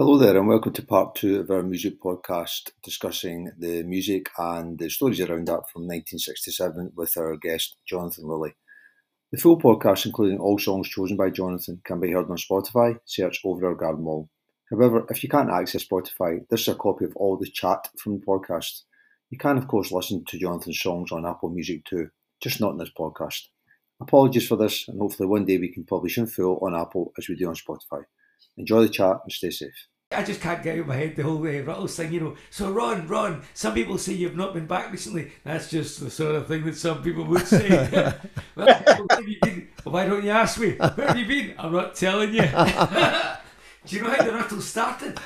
Hello there, and welcome to part two of our music podcast discussing the music and the stories around that from 1967 with our guest Jonathan Lilley. The full podcast, including all songs chosen by Jonathan, can be heard on Spotify. Search Over Our Garden Wall. However, if you can't access Spotify, this is a copy of all the chat from the podcast. You can, of course, listen to Jonathan's songs on Apple Music too, just not in this podcast. Apologies for this, and hopefully one day we can publish in full on Apple as we do on Spotify. Enjoy the chat and stay safe. I just can't get out of my head the whole uh, Ruttles thing, you know. So, Ron, Ron, some people say you've not been back recently. That's just the sort of thing that some people would say. well, why don't you ask me? Where have you been? I'm not telling you. Do you know how the Ruttles started?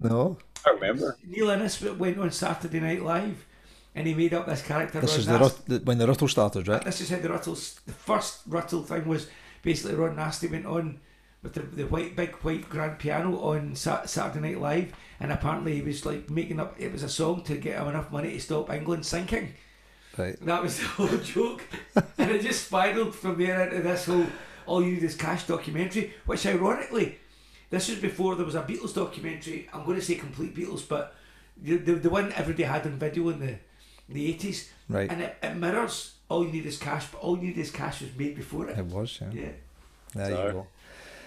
No. I remember. Neil Innes went on Saturday Night Live and he made up this character. This Ron is the, Nasty. Rut- the when the Ruttle started, right? This is how the Ruttles, the first Ruttle thing was basically Ron Nasty went on with the, the white big white grand piano on Sa- Saturday Night Live, and apparently he was like making up. It was a song to get him enough money to stop England sinking. Right. And that was the whole joke, and it just spiraled from there into this whole "All You Need Is Cash" documentary, which ironically, this was before there was a Beatles documentary. I'm going to say complete Beatles, but the the, the one everybody had on video in the the eighties, Right. and it, it mirrors "All You Need Is Cash," but "All You Need Is Cash" was made before it. It was, yeah. Yeah, There Sorry. you go.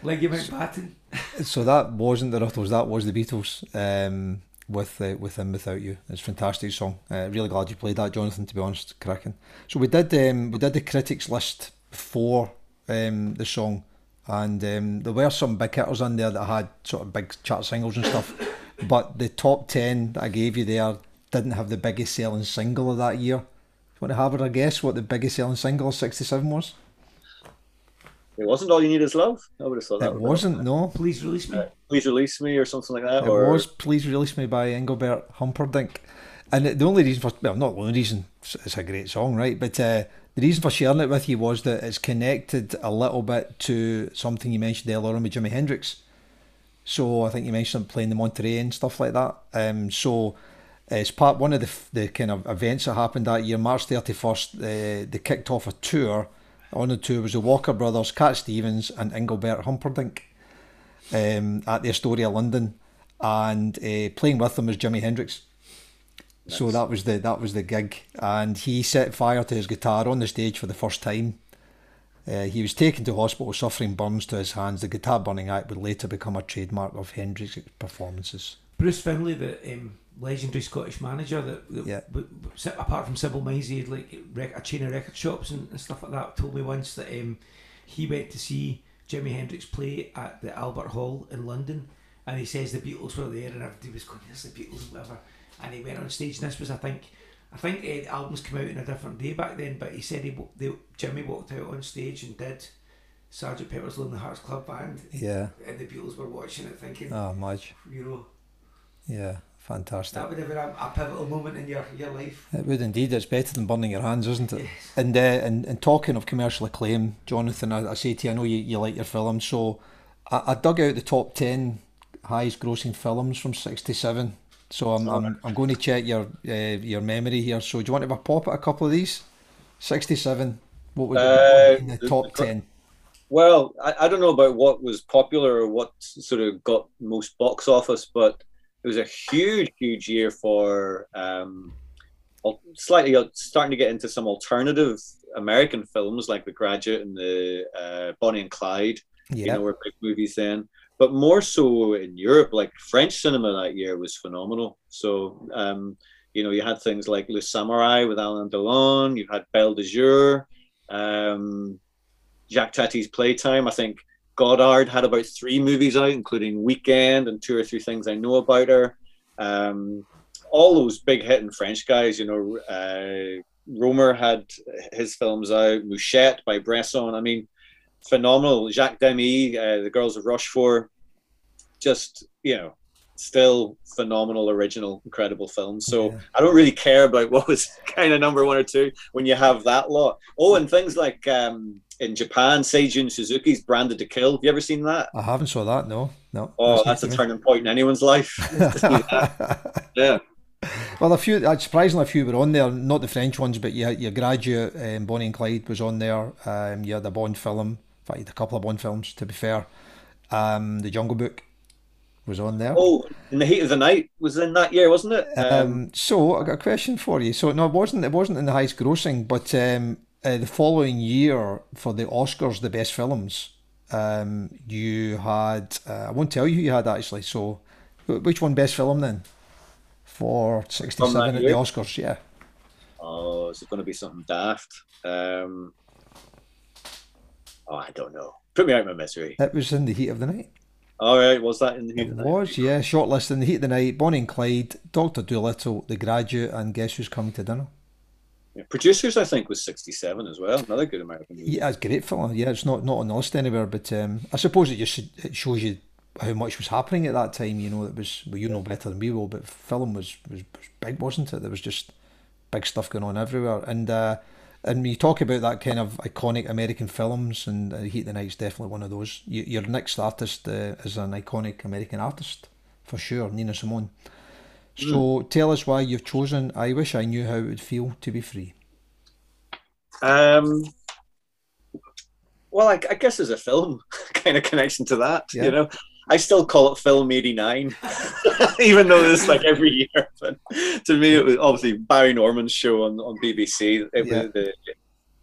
Leggy Mountbatten. So that wasn't the Ruttles, that was the Beatles. Um, with uh, with and without you, it's a fantastic song. Uh, really glad you played that, Jonathan. To be honest, cracking. So we did um, we did the critics list before um, the song, and um, there were some big hitters in there that had sort of big chart singles and stuff. but the top ten that I gave you there didn't have the biggest selling single of that year. You want to have a guess what the biggest selling single of '67 was? It wasn't all you need is love. I would have thought that. It wasn't. No, Please release me. Please release me or something like that. It or was Please Release Me by Engelbert Humperdinck. And the only reason for, well, not the only reason, it's- it's a great song, right? But uh, the reason for sharing it with you was that it's connected a little bit to something you mentioned earlier on with Jimi Hendrix. So I think you mentioned playing the Monterey and stuff like that. Um, so it's part one of the, the kind of events that happened that year, March 31st, uh, they kicked off a tour. On the tour was the Walker Brothers, Cat Stevens, and Engelbert Humperdinck um, at the Astoria, London, and uh, playing with them was Jimi Hendrix. So that was the that was the gig, and he set fire to his guitar on the stage for the first time. Uh, he was taken to hospital suffering burns to his hands. The guitar burning act would later become a trademark of Hendrix's performances. Bruce Findlay, the um, legendary Scottish manager, that, that Yeah. w- w- apart from Sybil he had like rec- a chain of record shops and, and stuff like that. Told me once that um, he went to see Jimi Hendrix play at the Albert Hall in London, and he says the Beatles were there, and everybody was going, "There's the Beatles," whatever. And he went on stage, and this was, I think, I think uh, the albums came out in a different day back then, but he said he wa- they, Jimmy walked out on stage and did Sergeant Pepper's Lonely Hearts Club Band, Yeah. and the Beatles were watching it, thinking, Oh, much. you know. Yeah. Fantastic. That would have been a, a pivotal moment in your, your life. It would indeed. It's better than burning your hands, isn't it? Yes. And, uh, and and talking of commercial acclaim, Jonathan, I, I say to you, I know you, you like your films, so I, I dug out the top ten highest grossing films from '67. So I'm, I'm I'm going to check your uh, your memory here. So do you want to have a pop at a couple of these? '67. What would Uh, be in the the- top ten? Well, I, I don't know about what was popular or what sort of got most box office, but it was a huge, huge year for um, slightly uh, starting to get into some alternative American films like The Graduate and the uh, Bonnie and Clyde. You Yeah. know, were big movies then. But more so in Europe, like French cinema that year was phenomenal. So, um, you know, you had things like Le Samouraï with Alain Delon, you had Belle de Jour, um, Jacques Tati's Playtime. I think Godard had about three movies out, including Weekend and two or three things I know about her. Um, all those big hit hitting French guys, you know, uh, Rohmer had his films out, Mouchette by Bresson. I mean, phenomenal. Jacques Demy, uh, The Girls of Rochefort, just, you know, still phenomenal, original, incredible films. So Yeah. I don't really care about what was kind of number one or two when you have that lot. Oh, and things like um, in Japan, Seijun Suzuki's Branded to Kill. Have you ever seen that? I haven't saw that. No, no. Oh, that's a turning point in anyone's life. yeah. Well, a few, uh, surprisingly, a few were on there. Not the French ones, but you your graduate, um, Bonnie and Clyde was on there. Um, you had a Bond film. In fact, you had a couple of Bond films, to be fair. Um, the Jungle Book. Was on there. Oh, in the heat of the night was in that year, wasn't it? Um, so I got a question for you. So no, it wasn't. It wasn't in the highest grossing, but um, uh, the following year for the Oscars, the best films, um, you had. Uh, I won't tell you who you had actually. So, which one best film then? For sixty-seven at the Oscars, yeah. Oh, is it going to be something daft? Um, oh, I don't know. Put me out of my misery. It was in the heat of the night. All right, was that in the heat it of the night? was, yeah. Shortlist in the heat of the night. Bonnie and Clyde, Doctor Dolittle, The Graduate, and Guess Who's Coming to Dinner. Yeah, producers, I think, was sixty-seven as well. Another good American movie. Yeah, it's great film. Yeah, it's not not on the list anywhere, but um, I suppose it just it shows you how much was happening at that time. You know, it was well, you know better than we will, but film was, was was big, wasn't it? There was just big stuff going on everywhere, and uh, and when you talk about that kind of iconic American films, and uh, Heat of the Night's is definitely one of those. You, your next artist uh, is an iconic American artist, for sure, Nina Simone. So mm. tell us why you've chosen I Wish I Knew How It Would Feel to Be Free. Um, well, I, I guess there's a film kind of connection to that, yeah. you know. I still call it film 89, even though it's like every year. But to me, it was obviously Barry Norman's show on, on BBC. It yeah. was the,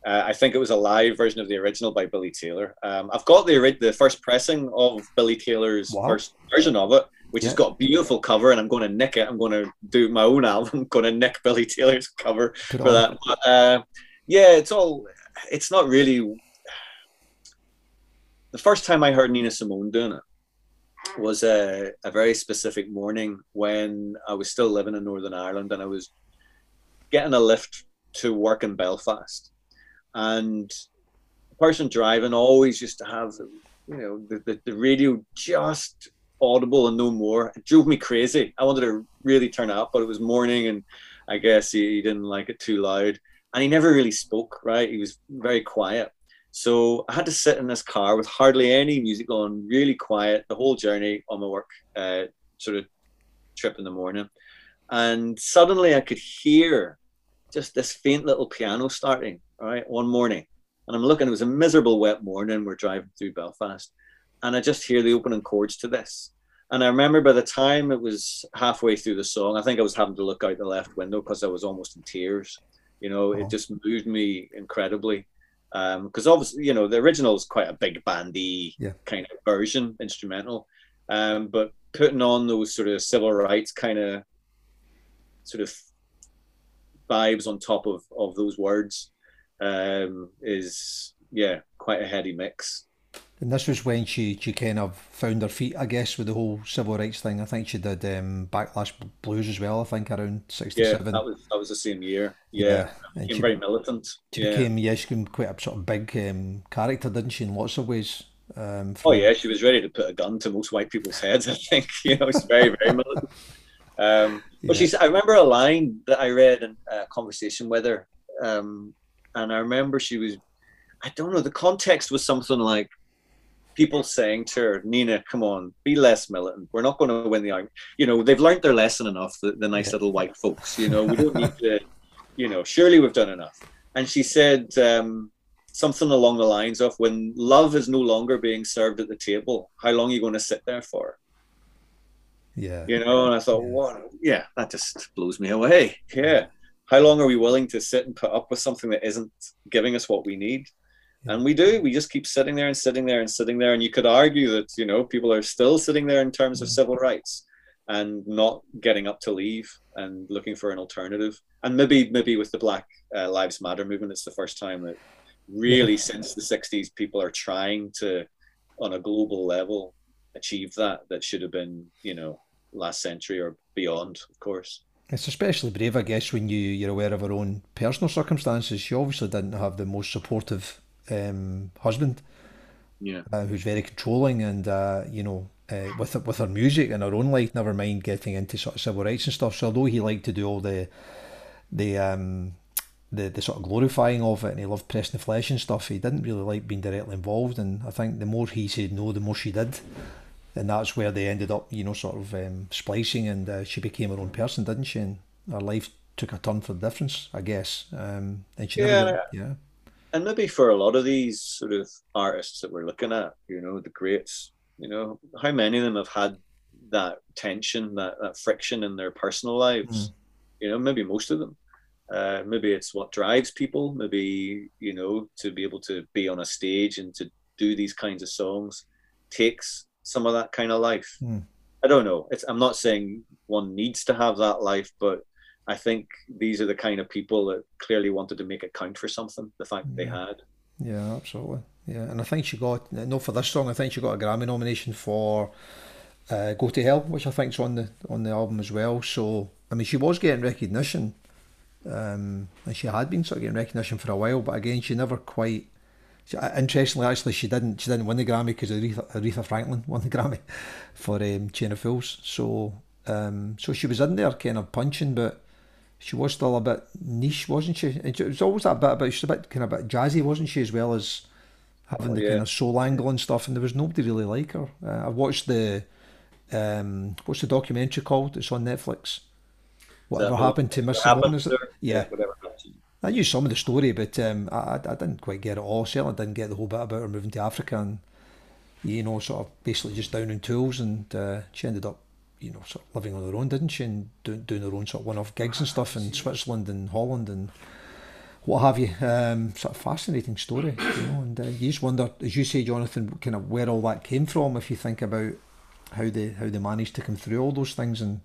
uh, I think it was a live version of the original by Billy Taylor. Um, I've got the the first pressing of Billy Taylor's wow. first version of it, which yeah. has got beautiful cover, and I'm going to nick it. I'm going to do my own album. I'm going to nick Billy Taylor's cover Good for on. that. But, uh, yeah, it's all. It's not really. The first time I heard Nina Simone doing it was a, a very specific morning when I was still living in Northern Ireland and I was getting a lift to work in Belfast. And the person driving always used to have, you know, the, the, the radio just audible and no more. It drove me crazy. I wanted to really turn up, but it was morning and I guess he, he didn't like it too loud. And he never really spoke, right? He was very quiet. So I had to sit in this car with hardly any music on, really quiet the whole journey on my work uh, sort of trip in the morning. And suddenly I could hear just this faint little piano starting, right, one morning. And I'm looking, it was a miserable wet morning. We're driving through Belfast. And I just hear the opening chords to this. And I remember by the time it was halfway through the song, I think I was having to look out the left window because I was almost in tears. You know, oh. it just moved me incredibly because um, obviously you know the original is quite a big bandy yeah. kind of version instrumental um, but putting on those sort of civil rights kind of sort of vibes on top of of those words um, is yeah quite a heady mix and this was when she, she kind of found her feet, I guess, with the whole civil rights thing. I think she did um, Backlash Blues as well. I think around '67. Yeah, that was that was the same year. Yeah, yeah. became she, very militant. She yeah. became yeah, she became quite a sort of big um, character, didn't she? In lots of ways. Um, oh yeah, she was ready to put a gun to most white people's heads. I think you know, it's very very militant. Um, but yeah. she's. I remember a line that I read in a conversation with her, um, and I remember she was. I don't know. The context was something like people saying to her, Nina, come on, be less militant. We're not going to win the argument. You know, they've learned their lesson enough, the, the nice little white folks. You know, we don't need to, you know, surely we've done enough. And she said um, something along the lines of, when love is no longer being served at the table, how long are you going to sit there for? Yeah. You know, and I thought, yeah. what? Yeah, that just blows me away. Yeah. How long are we willing to sit and put up with something that isn't giving us what we need? And we do we just keep sitting there and sitting there and sitting there and you could argue that you know people are still sitting there in terms of mm. civil rights and not getting up to leave and looking for an alternative and maybe maybe with the black uh, lives matter movement it's the first time that really since the 60s people are trying to on a global level achieve that that should have been you know last century or beyond of course it's especially brave, I guess, when you, you're aware of our own personal circumstances. She obviously didn't have the most supportive um, husband, yeah, uh, who's very controlling and uh, you know uh, with with her music and her own life. Never mind getting into sort of civil rights and stuff. So although he liked to do all the the um, the, the sort of glorifying of it and he loved pressing the flesh and stuff, he didn't really like being directly involved. And I think the more he said no, the more she did. And that's where they ended up, you know, sort of um, splicing, and uh, she became her own person, didn't she? And her life took a turn for the difference, I guess. Um, and she yeah, never, yeah and maybe for a lot of these sort of artists that we're looking at, you know, the greats, you know, how many of them have had that tension, that, that friction in their personal lives. Mm. You know, maybe most of them. Uh, maybe it's what drives people. Maybe you know to be able to be on a stage and to do these kinds of songs takes some of that kind of life. Mm. I don't know. It's, I'm not saying one needs to have that life, but I think these are the kind of people that clearly wanted to make it count for something. The fact yeah. they had. Yeah, absolutely. Yeah, and I think she got no for this song. I think she got a Grammy nomination for uh, "Go to Hell," which I think is on the on the album as well. So I mean, she was getting recognition, um, and she had been sort of getting recognition for a while. But again, she never quite. She, uh, interestingly, actually, she didn't. She didn't win the Grammy because Aretha, Aretha Franklin won the Grammy for um, Chain of Fools. So, um, so she was in there, kind of punching, but she was still a bit niche, wasn't she? It was always that bit about she's a bit kind of a bit jazzy, wasn't she, as well as having oh, the yeah. kind of soul angle and stuff. And there was nobody really like her. Uh, I watched the um, what's the documentary called? It's on Netflix. Whatever happened to Miss Simone? Is it? Yeah. Whatever I knew some of the story, but um, I, I didn't quite get it all. Certainly didn't get the whole bit about her moving to Africa and you know, sort of basically just down in tools, and uh, she ended up you know, sort of living on her own, didn't she? And do, doing her own sort of one-off gigs and stuff in Switzerland and Holland and what have you. Um, sort of fascinating story, you know. And uh, you just wonder, as you say, Jonathan, kind of where all that came from. If you think about how they how they managed to come through all those things and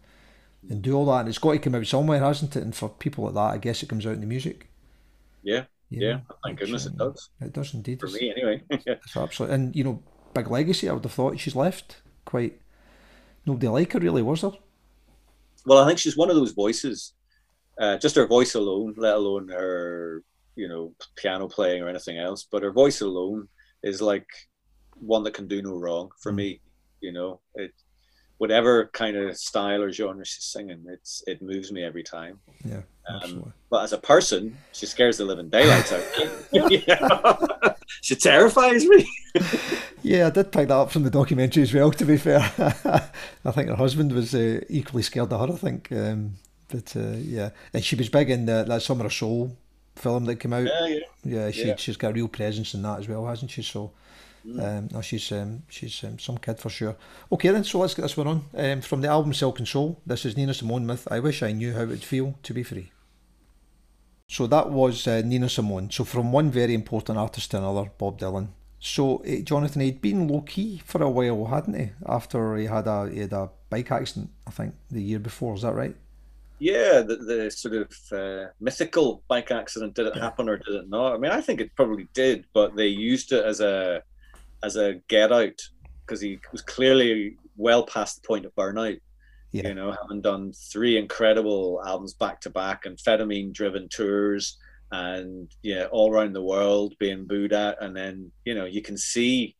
and do all that, and it's got to come out somewhere, hasn't it? And for people like that, I guess it comes out in the music. Yeah, yeah. yeah thank goodness it does. It does indeed. For me, anyway. it's absolutely, and you know, big legacy. I would have thought she's left quite nobody like her really, was there? Well, I think she's one of those voices. Uh, just her voice alone, let alone her, you know, piano playing or anything else, but her voice alone is like one that can do no wrong for mm. me. You know, it whatever kind of style or genre she's singing, it's it moves me every time. Yeah. Um, but as a person, she scares the living daylights out. she terrifies me. yeah, I did pick that up from the documentary as well. To be fair, I think her husband was uh, equally scared of her. I think, um, but uh, yeah, and she was big in the, that Summer of Soul film that came out. Yeah, yeah. Yeah, she yeah. she's got a real presence in that as well, hasn't she? So. Mm. Um, no, she's um, she's um, some kid for sure. Okay then, so let's get this one on. Um, from the album Silk and Soul, this is Nina Simone with I Wish I Knew How It Would Feel to Be Free. So that was uh, Nina Simone. So from one very important artist to another, Bob Dylan. So uh, Jonathan, he'd been low key for a while, hadn't he? After he had a he had a bike accident, I think the year before. Is that right? Yeah, the, the sort of uh, mythical bike accident. Did it happen or did it not? I mean, I think it probably did, but they used it as a as a get out because he was clearly well past the point of burnout. Yeah. You know, having done three incredible albums back to back, amphetamine driven tours, and yeah, all around the world being booed at, and then you know you can see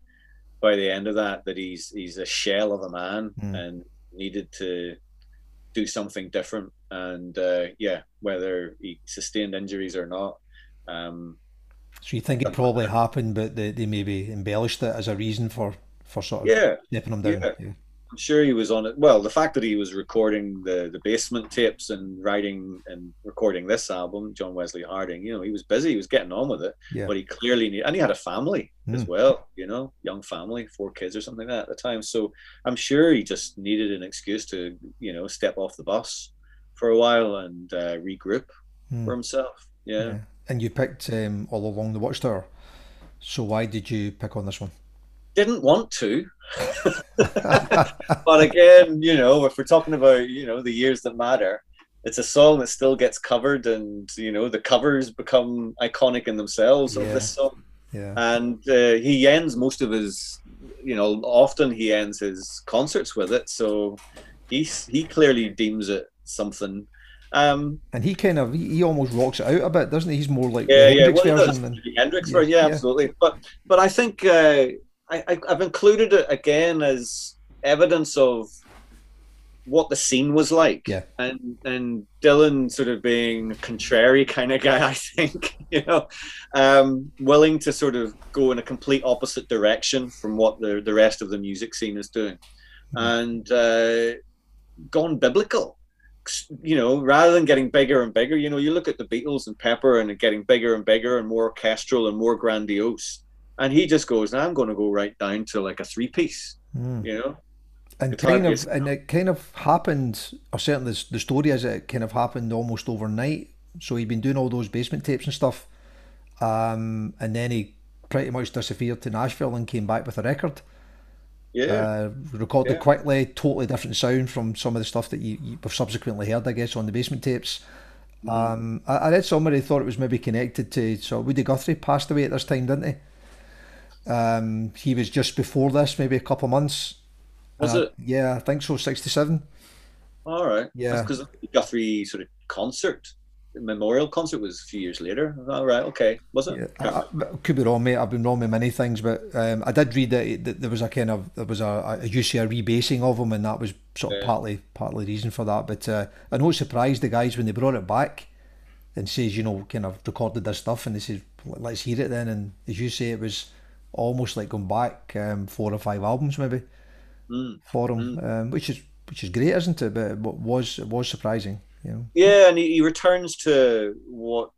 by the end of that that he's he's a shell of a man mm. and needed to do something different. And uh, yeah, whether he sustained injuries or not. Um, so you think it probably happened, but they, they maybe embellished it as a reason for for sort of yeah, stepping him down. Yeah. yeah. I'm sure he was on it. Well, the fact that he was recording the the basement tapes and writing and recording this album, John Wesley Harding, you know, he was busy. He was getting on with it. Yeah. But he clearly knew, and he had a family mm. as well. You know, young family, four kids or something like that at the time. So I'm sure he just needed an excuse to, you know, step off the bus for a while and uh, regroup mm. for himself. Yeah. yeah. And you picked um, all along the Watchtower. So why did you pick on this one? Didn't want to. but again, you know, if we're talking about, you know, the years that matter, it's a song that still gets covered and, you know, the covers become iconic in themselves yeah. of this song. Yeah. And uh, he ends most of his, you know, often he ends his concerts with it. So he's, he clearly deems it something. Um, and he kind of he, he, almost rocks it out a bit, doesn't he? He's more like yeah, Hendrix yeah, well, version than Hendrix yeah, yeah, absolutely. But but I think uh, I, have included it again as evidence of what the scene was like. Yeah. And and Dylan sort of being a contrary kind of guy, I think, you know, um, willing to sort of go in a complete opposite direction from what the, the rest of the music scene is doing. Mm-hmm. And uh, gone biblical. You know, rather than getting bigger and bigger, you know, you look at the Beatles and Pepper and getting bigger and bigger and more orchestral and more grandiose and he just goes, "I'm going to go right down to like a three piece," mm. you know. and kind of and it kind of happened or certainly the, story is it kind of happened almost overnight so he'd been doing all those basement tapes and stuff um, and then he pretty much disappeared to Nashville and came back with a record yeah uh, recorded yeah. quickly totally different sound from some of the stuff that you, you've subsequently heard I guess on the basement tapes mm. um, I, I, read somebody thought it was maybe connected to so Woody Guthrie passed away at this time didn't he um, he was just before this maybe a couple of months was uh, it? Yeah, I think so. Sixty-seven. All right. Yeah, because the Guthrie sort of concert, memorial concert, was a few years later. All right. Okay. Was it? Yeah, I, I could be wrong, mate. I've been wrong with many things, but um, I did read that, that, there was a kind of there was a, a UCR rebasing of him, and that was sort of yeah. partly partly reason for that. But uh, I know it surprised the guys when they brought it back and says, you know, kind of recorded this stuff, and they said, let's hear it then. And as you say, it was almost like going back um, four or five albums, maybe mm. for him, mm. um, which is which is great, isn't it? But it was it was surprising. You know? Yeah, and he, he returns to what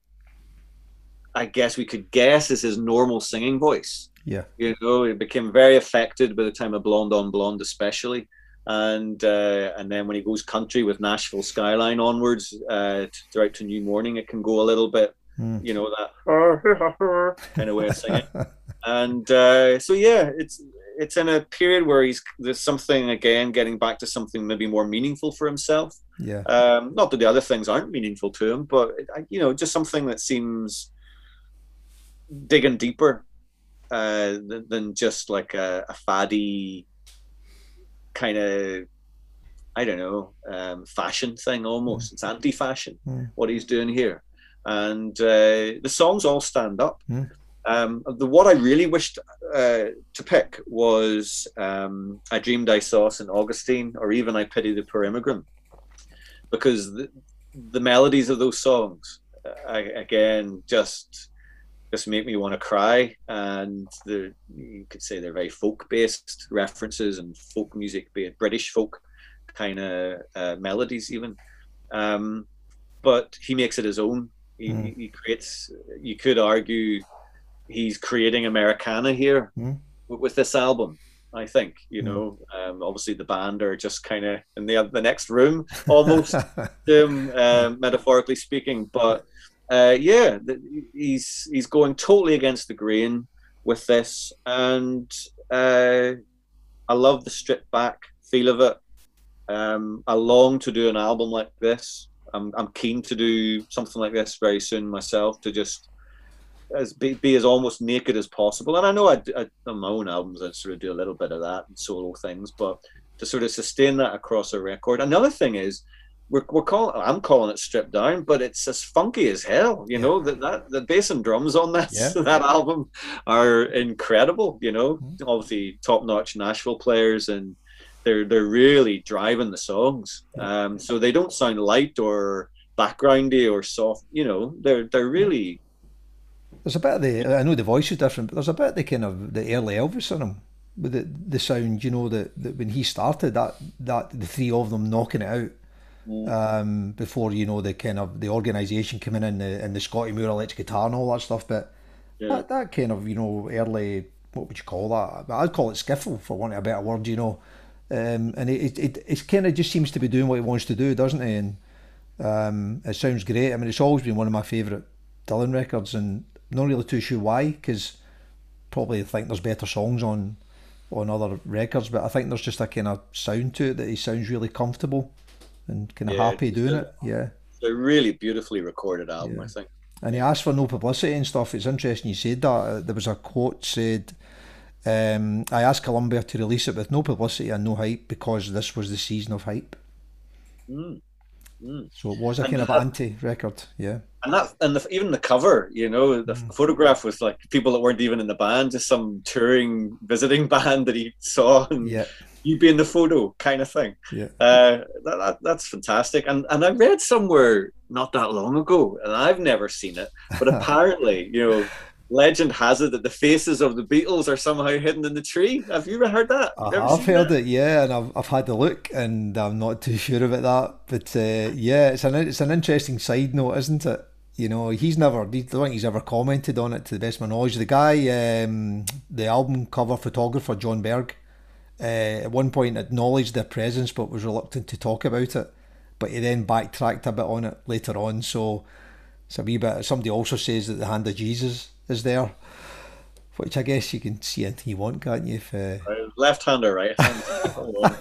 I guess we could guess is his normal singing voice. Yeah, you know, he became very affected by the time of Blonde on Blonde, especially, and uh, and then when he goes country with Nashville Skyline onwards, uh, throughout to New Morning, it can go a little bit, mm. you know, that kind of way of singing. and uh, so yeah, it's it's in a period where he's there's something again getting back to something maybe more meaningful for himself. Yeah. Um, not that the other things aren't meaningful to him, but you know, just something that seems digging deeper uh, than, than just like a, a faddy kind of I don't know um, fashion thing almost. Mm. It's anti-fashion mm. what he's doing here, and uh, the songs all stand up. Mm. Um, the what I really wished uh, to pick was um, I dreamed I saw St. Augustine, or even I pity the poor immigrant, because the, the melodies of those songs, uh, I, again, just just make me want to cry. And the you could say they're very folk based references and folk music, be it British folk kind of uh, melodies, even. Um, but he makes it his own. He, mm. he creates. You could argue he's creating Americana here mm. with, this album. I think you mm. know. Um, obviously, the band are just kind of in the the next room, almost, um, um, metaphorically speaking. But uh, yeah, he's he's going totally against the grain with this, and uh, I love the stripped back feel of it. Um, I long to do an album like this. I'm I'm keen to do something like this very soon myself. To just as be, be as almost naked as possible. And I know I, I on my own albums I sort of do a little bit of that and solo things, but to sort of sustain that across a record. Another thing is we're, we're calling I'm calling it stripped down, but it's as funky as hell. You yeah. know that that the bass and drums on that yeah. that album are incredible. You know, mm-hmm. obviously top notch Nashville players and. They're, they're really driving the songs, um, so they don't sound light or backgroundy or soft. You know, they're they're really there's a bit of the I know the voice is different, but there's a bit of the kind of the early Elvis in him with the the sound. You know that, that when he started that that the three of them knocking it out. Um, before you know the kind of the organisation coming in the and the Scotty Moore electric guitar and all that stuff, but yeah. that, that kind of you know early what would you call that? I'd call it skiffle for want of a better word, you know. Um, and it, it it kind of just seems to be doing what he wants to do, doesn't he? And um, it sounds great. I mean, it's always been one of my favourite Dylan records, and not really too sure why, because probably think there's better songs on on other records, but I think there's just a kind of sound to it that he sounds really comfortable and kind of yeah, happy doing a, it. Yeah, it's a really beautifully recorded album, yeah. I think. And he asked for no publicity and stuff. It's interesting you said that. Uh, there was a quote said, um, "I asked Columbia to release it with no publicity and no hype because this was the season of hype." Mm. Mm. So it was a and kind of anti record, yeah. And that, and the, even the cover, you know, the mm. photograph was like people that weren't even in the band, just some touring visiting band that he saw, and yeah. you be in the photo, kind of thing. Yeah, uh, that, that, that's fantastic. And and I read somewhere not that long ago, and I've never seen it, but apparently, you know, legend has it that the faces of the Beatles are somehow hidden in the tree. Have you ever heard that? I have heard that? it, yeah, and I've, I've had a look, and I'm not too sure about that. But uh, yeah, it's an it's an interesting side note, isn't it? You know, he's never, I don't think he's ever commented on it to the best of my knowledge. The guy, um, the album cover photographer John Berg, uh, at one point acknowledged their presence but was reluctant to talk about it. But he then backtracked a bit on it later on. So it's a wee bit. Somebody also says that the hand of Jesus is there, which I guess you can see anything you want, can't you? If, uh... Left hand or right hand?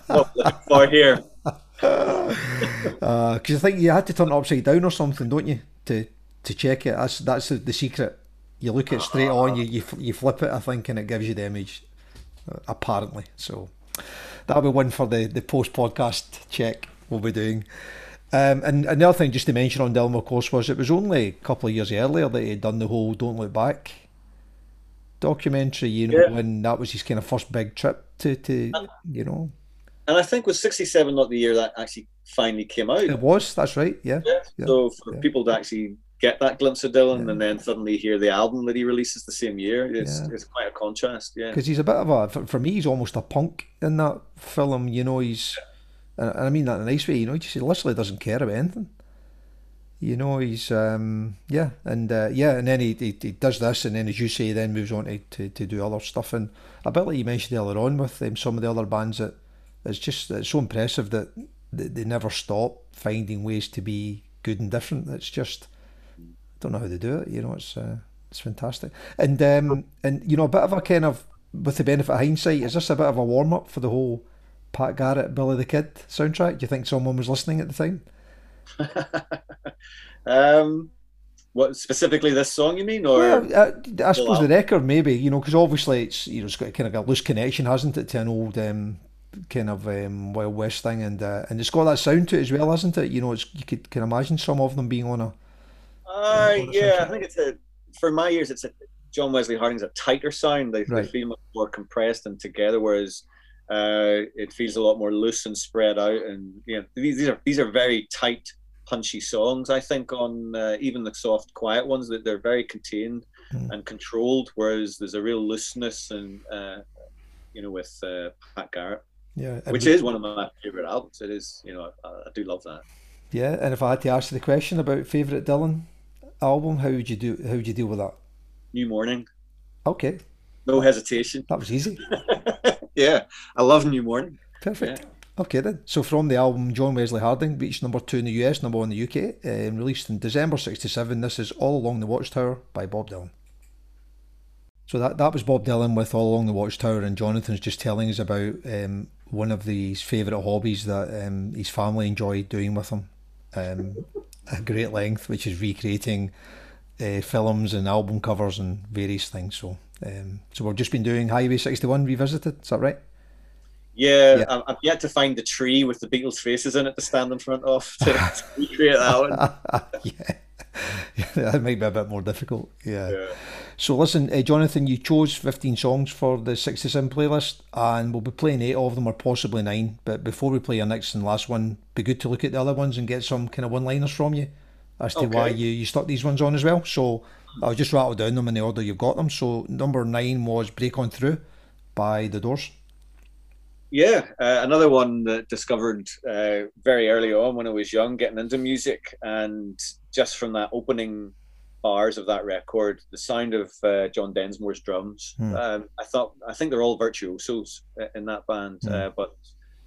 what for here? Because uh, I think you had to turn it upside down or something, don't you, to to check it? That's that's the, the secret. You look it straight on, you, you you flip it, I think, and it gives you the image. Uh, apparently, so that'll be one for the the post podcast check we'll be doing. Um, and another thing just to mention on Dylan, of course, was it was only a couple of years earlier that he'd done the whole "Don't Look Back" documentary. You know, yeah. and that was his kind of first big trip to to you know. And I think was '67 not the year that actually finally came out. It was. That's right. Yeah. yeah. yeah. So for people to actually get that glimpse of Dylan and then suddenly hear the album that he releases the same year, it's it's quite a contrast. Yeah. Because he's a bit of a for, for, me, he's almost a punk in that film. You know, he's and I mean that in a nice way. You know, he just literally doesn't care about anything. You know, he's um, yeah, and uh, yeah, and then he, he, he does this, and then as you say, then moves on to, to, to do other stuff, and a bit like you mentioned earlier on with um, some of the other bands that it's just it's so impressive that they, they never stop finding ways to be good and different. It's just I don't know how they do it. You know, it's uh, it's fantastic, and um, and you know a bit of a kind of with the benefit of hindsight, is this a bit of a warm up for the whole Pat Garrett, Billy the Kid soundtrack? Do you think someone was listening at the time? um, what specifically this song you mean, or well, uh, I suppose the record maybe you know because obviously it's you know it's got kind of a loose connection, hasn't it, to an old um, kind of um, Wild West thing, and uh, and it's got that sound to it as well, hasn't it? You know, it's you could can imagine some of them being on a. Uh, yeah, I think it's a for my ears, it's a John Wesley Harding's a tighter sound. They, right. they feel much more compressed and together, whereas uh, it feels a lot more loose and spread out. And you know, these, these are these are very tight, punchy songs. I think on uh, even the soft, quiet ones that they're very contained mm. and controlled, whereas there's a real looseness and uh, you know with uh, Pat Garrett. Yeah, which we, is one of my favorite albums. It is, you know, I, I, do love that. Yeah, and if I had to ask you the question about favorite Dylan album, how would you do? How would you deal with that? New Morning. Okay. No hesitation. That was easy. yeah, I love New Morning. Perfect. Yeah. Okay then. So from the album John Wesley Harding reached number two in the US, number one in the UK, um, released in December '67. This is All Along the Watchtower by Bob Dylan. So that that was Bob Dylan with All Along the Watchtower, and Jonathan's just telling us about um, one of his favourite hobbies that um, his family enjoy doing with him um, at great length, which is recreating uh, films and album covers and various things. So, um, so we've just been doing Highway 61 revisited. Is that right? Yeah, yeah. I've yet to find the tree with the Beatles' faces in it to stand in front of to, to recreate that one. yeah. yeah, that might be a bit more difficult. Yeah. yeah. So listen, uh, Jonathan, you chose 15 songs for the 67 playlist, and we'll be playing eight of them, or possibly nine. But before we play our next and last one, be good to look at the other ones and get some kind of one-liners from you as to okay. why you, you stuck these ones on as well. So I'll just rattle down them in the order you've got them. So number nine was "Break On Through" by The Doors. Yeah, uh, another one that discovered uh, very early on when I was young, getting into music, and just from that opening bars of that record, the sound of uh, John Densmore's drums. Hmm. Um, I thought, I think they're all virtuosos in that band, uh, but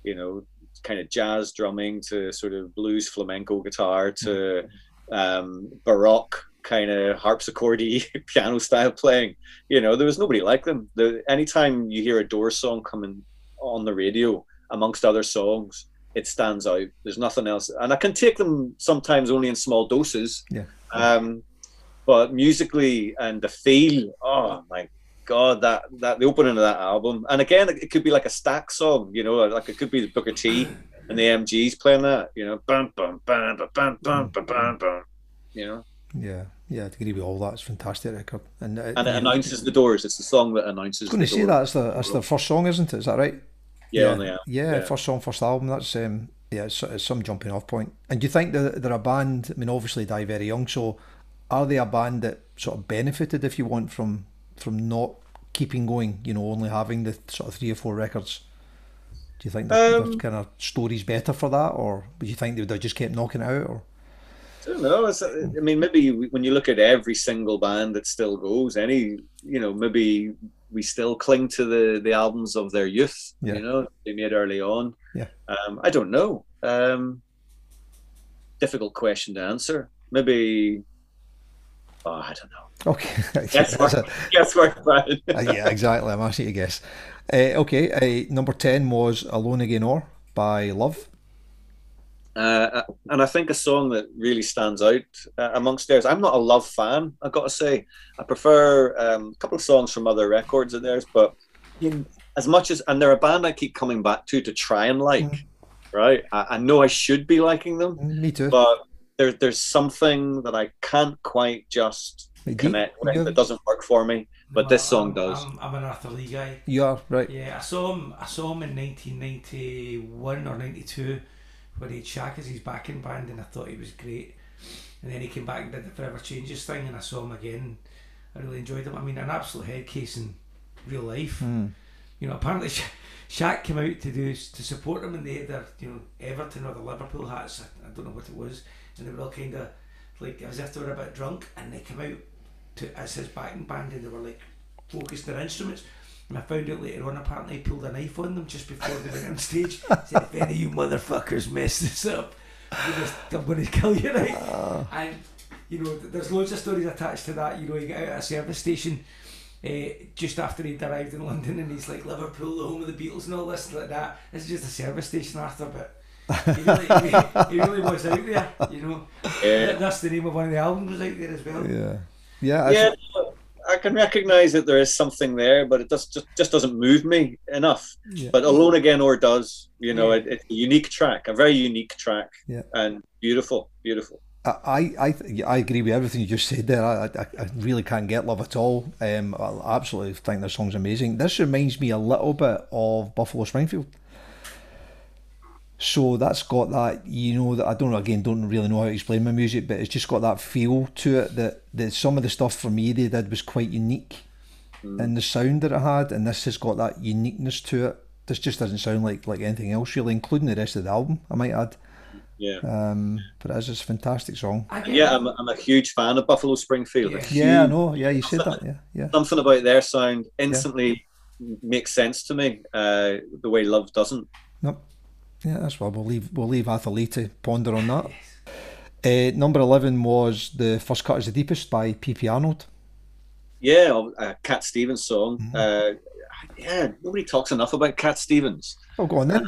you know, kind of jazz drumming to sort of blues flamenco guitar to hmm. um, baroque kind of harpsichordy piano style playing. You know, there was nobody like them. The, anytime you hear a Doors song coming on the radio, amongst other songs, it stands out. There's nothing else, and I can take them sometimes only in small doses. Yeah. Um, but musically and the feel, oh my god, that that the opening of that album, and again, it could be like a Stax song, you know, like it could be the Booker T and the MGs playing that, you know, bum bum bum bum bum bum bum bum, you know. Yeah, yeah, I agree with all that. It's fantastic record, and uh, and it announces the Doors. It's the song that announces. I was going to say that. It's the it's the first song, isn't it? Is that right? Yeah, yeah, yeah, yeah, first song, first album. That's um, yeah, it's, it's some jumping off point. And do you think that they're a band? I mean, obviously, die very young, so are they a band that sort of benefited, if you want, from from not keeping going? You know, only having the sort of three or four records. Do you think that um, kind of story's better for that, or do you think they would have just kept knocking it out? Or I don't know. I mean, maybe when you look at every single band that still goes, any you know, maybe we still cling to the the albums of their youth. Yeah. You know, they made early on. Yeah. Um, I don't know. Um, difficult question to answer. Maybe. Oh, I don't know. Okay. That's a- Yes, we're uh, yeah, exactly. I'm asking you to guess. Uh, okay, uh, number 10 was Alone Again Or by Love. Uh, and I think a song that really stands out uh, amongst theirs. I'm not a Love fan, I've got to say. I prefer um, a couple of songs from other records of theirs, but as much as, and they're a band I keep coming back to to try and like, Mm. right? I, I know I should be liking them, Mm, Me too. but there, there's something that I can't quite just Do you- connect with you- that doesn't work for me. But this song I'm- does. I'm, I'm an Arthur Lee guy. You are, right. Yeah, I saw him. I saw him in 1991 or 92 when he had Shack as his backing band, and I thought he was great. And then he came back and did the Forever Changes thing, and I saw him again. I really enjoyed him. I mean, an absolute head case in real life. Mm. You know, apparently Sha- Shack came out to do to support him, and they had their you know Everton or the Liverpool hats. I, I don't know what it was, and they were all kind of like as if they were a bit drunk, and they came out to as his backing band, and they were like focused their instruments. And I found out later on, apparently he pulled a knife on them just before they went on stage. Said, if any of you motherfuckers mess this up, I'm gonna- I'm going to kill you, right? And, you know, there's loads of stories attached to that. You know, he got out at a service station uh, just after he'd arrived in London and he's like, Liverpool, the home of the Beatles and all this and like that. This is just a service station, Arthur, but he really, he, he really was out there, you know. Yeah. That's the name of one of the albums out there as well. Yeah. Yeah. yeah, that's- I can recognise that there is something there, but it just just, just doesn't move me enough. Yeah. But Alone Again or does, you know, Yeah. it, it's a unique track, a very unique track, Yeah. and beautiful, beautiful. I, I, I agree with everything you just said there. I, I, I really can't get love at all. Um, I absolutely think this song's amazing. This reminds me a little bit of Buffalo Springfield. So that's got that, you know, that I don't know, again, don't really know how to explain my music, but it's just got that feel to it that, that some of the stuff for me they did was quite unique in the sound that it had, and this has got that uniqueness to it. This just doesn't sound like, like anything else, really, including the rest of the album, I might add. Yeah, Um, but it is a fantastic song. Yeah. I'm, I'm a huge fan of Buffalo Springfield. Yeah. Yeah, I know. Yeah, you said that. Yeah, yeah. Something about their sound instantly makes sense to me. Uh, the way Love doesn't. Nope. Yeah, that's why we'll leave. We'll leave Arthur Lee to ponder on that. Uh, number eleven was the first cut is the deepest by P.P. Arnold. Yeah, a Cat Stevens song. Mm-hmm. Uh, yeah, nobody talks enough about Cat Stevens. Oh, go on then.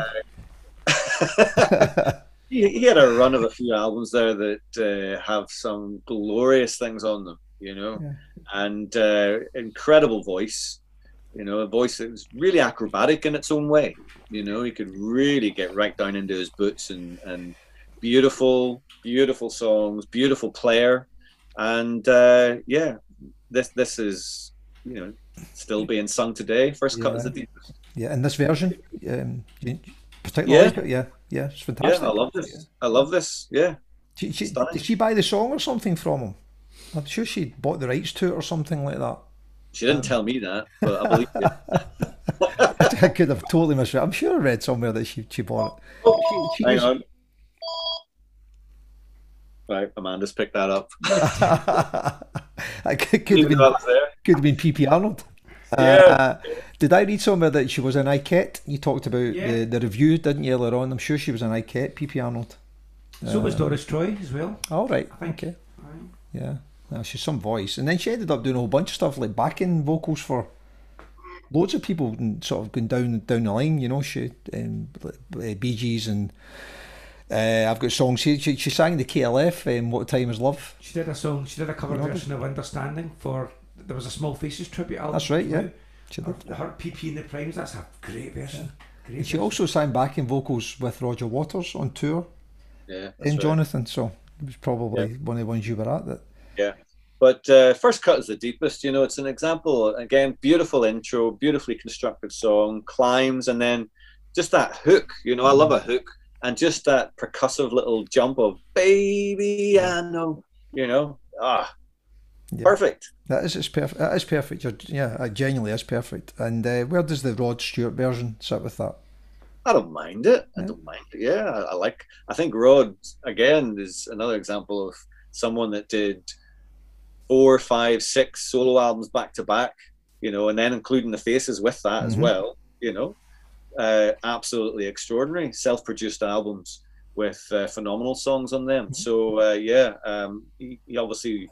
he, he had a run of a few albums there that uh, have some glorious things on them, you know, Yeah. and uh, incredible voice. You know, a voice that was really acrobatic in its own way. You know, he could really get right down into his boots and and beautiful, beautiful songs, beautiful player, and uh, yeah, this this is you know still being sung today. First cut is Yeah. the deepest. Yeah, in this version, um, particularly Yeah. like it. Yeah, yeah, it's Yeah, fantastic. I love this. I love this. Yeah. She, she, did she buy the song or something from him? I'm sure she bought the rights to it or something like that. She didn't um, tell me that, but I believe it. I could have totally misread. I'm sure I read somewhere that she, she bought it. Oh, She hang was- on. Right, Amanda's picked that up. it could, could have been though there. could have been PP Arnold. Yeah. Uh, uh, did I read somewhere that she was in ICAT? You talked about Yeah. the, the review, didn't you, earlier on? I'm sure she was in ICAT, PP Arnold. So was uh, Doris Troy as well. All right. I think. Okay. Aye. Yeah. No, she's some voice. And then she ended up doing a whole bunch of stuff like backing vocals for loads of people and sort of going down down the line, you know, she um, like, uh, Bee Gees and uh, I've got songs. She, she, she sang the KLF, um, What Time Is Love. She did a song. She did a cover You know version of "Understanding" for. There was a Small Faces tribute album. That's right, yeah. She, Her, did. her PP in the Primes. That's a great version. Great. And she also sang backing vocals with Roger Waters on tour Yeah, in right. Jonathan, so it was probably one of the ones you were at that. Yeah. But uh, first cut is the deepest. You know, it's an example. Again, beautiful intro, beautifully constructed song, climbs, and then just that hook. You know, I love a hook, and just that percussive little jump of "Baby, I know." You know, ah, Yeah. perfect. That is, it's perfect. That is perfect. You're, yeah, it genuinely is perfect. And uh, where does the Rod Stewart version sit with that? I don't mind it. I don't mind it. Yeah, I, I like. I think Rod again is another example of someone that did four, five, six solo albums back to back. you know, and then including the faces with that mm-hmm. as well, you know, uh, absolutely extraordinary self-produced albums with uh, phenomenal songs on them. Mm-hmm. So uh, yeah, um, he, he, obviously.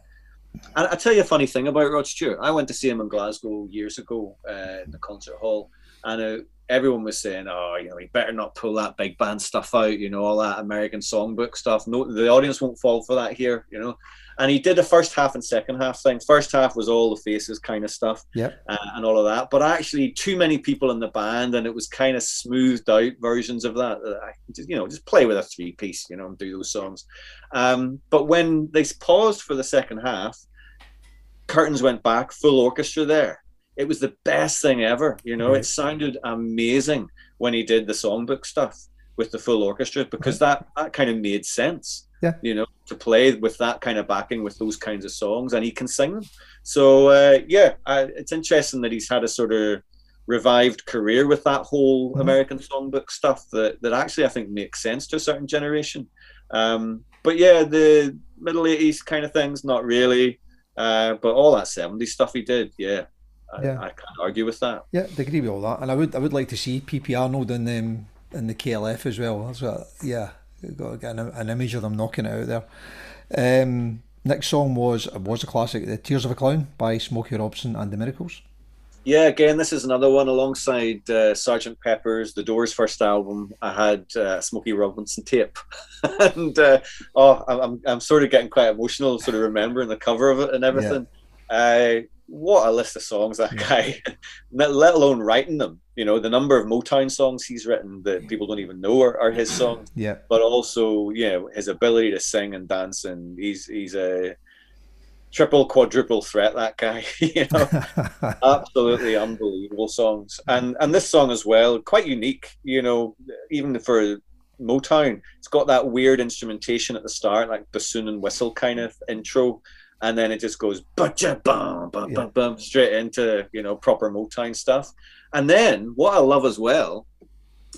And I tell you a funny thing about Rod Stewart. I went to see him in Glasgow years ago uh, in the concert hall, and uh, everyone was saying, "Oh, you know, he better not pull that big band stuff out. You know, all that American songbook stuff. No, the audience won't fall for that here. You know." And he did the first half and second half thing. First half was all the faces kind of stuff, yeah, uh, and all of that. But actually, too many people in the band, and it was kind of smoothed out versions of that. I you know, just play with a three piece, you know, and do those songs. Um, but when they paused for the second half, curtains went back, full orchestra there it was the best thing ever. You know, right. it sounded amazing when he did the songbook stuff with the full orchestra because that that kind of made sense. Yeah, you know, to play with that kind of backing with those kinds of songs, and he can sing them. So uh, yeah, I, it's interesting that he's had a sort of revived career with that whole mm-hmm. American songbook stuff that that actually I think makes sense to a certain generation. Um, but yeah, the middle '80s kind of things, not really. Uh, but all that '70s stuff he did, yeah, I, yeah. I can't argue with that. Yeah, I agree with all that, and I would I would like to see PP Arnold in um, in the KLF as well. That's what, yeah, got to get an, an, image of them knocking it out there. Um, next song was was a classic, "The Tears of a Clown" by Smokey Robinson and the Miracles. Yeah, again, this is another one alongside uh, Sergeant Pepper's, the Doors' first album. I had uh, Smokey Robinson tape, and uh, oh, I'm I'm sort of getting quite emotional, sort of remembering the cover of it and everything. Yeah. What a list of songs that guy, let alone writing them. You know, the number of Motown songs he's written that people don't even know are, are his songs. Yeah. But also, you know, his ability to sing and dance, and he's he's a triple, quadruple threat. That guy, you know, absolutely unbelievable songs. And and this song as well, quite unique. You know, even for Motown, it's got that weird instrumentation at the start, like bassoon and whistle kind of intro and then it just goes bum, bum, yeah. bum, straight into you know proper Motown stuff. And then what I love as well,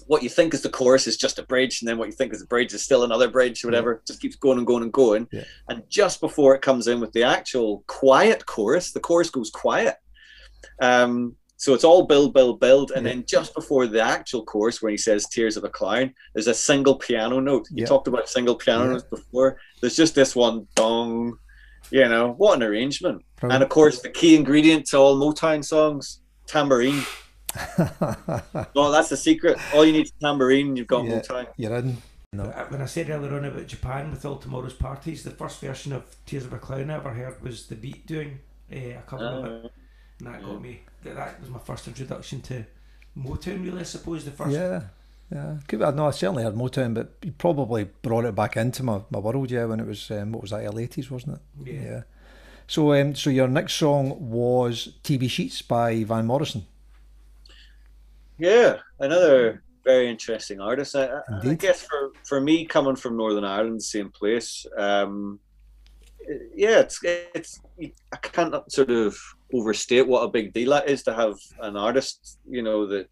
what you think is the chorus is just a bridge, and then what you think is a bridge is still another bridge, or whatever. Yeah. Just keeps going and going and going. Yeah. And just before it comes in with the actual quiet chorus, the chorus goes quiet. Um, so it's all build, build, build, and yeah. then just before the actual chorus, when he says "Tears of a Clown," there's a single piano note. You talked about single piano notes before. There's just this one dong you know, what an arrangement. Probably. And of course, the key ingredient to all Motown songs, tambourine. no, that's the secret. All you need is tambourine, you've got yeah, Motown. You're in. No. Uh, when I said earlier on about Japan with all tomorrow's parties, the first version of Tears of a Clown I ever heard was the Beat doing uh, a cover uh, of it, ah. and that yeah. got me. That was my first introduction to Motown, really. I suppose the first. Yeah. Yeah, no, I certainly heard Motown, but you probably brought it back into my, my world, yeah, when it was um, what was that, early eighties, wasn't it? Yeah. yeah. So, um, so your next song was T.B. Sheets" by Van Morrison. Yeah, another very interesting artist. I, I, guess for for me, coming from Northern Ireland, same place. Um, yeah, it's it's I can't sort of overstate what a big deal that is to have an artist, you know, that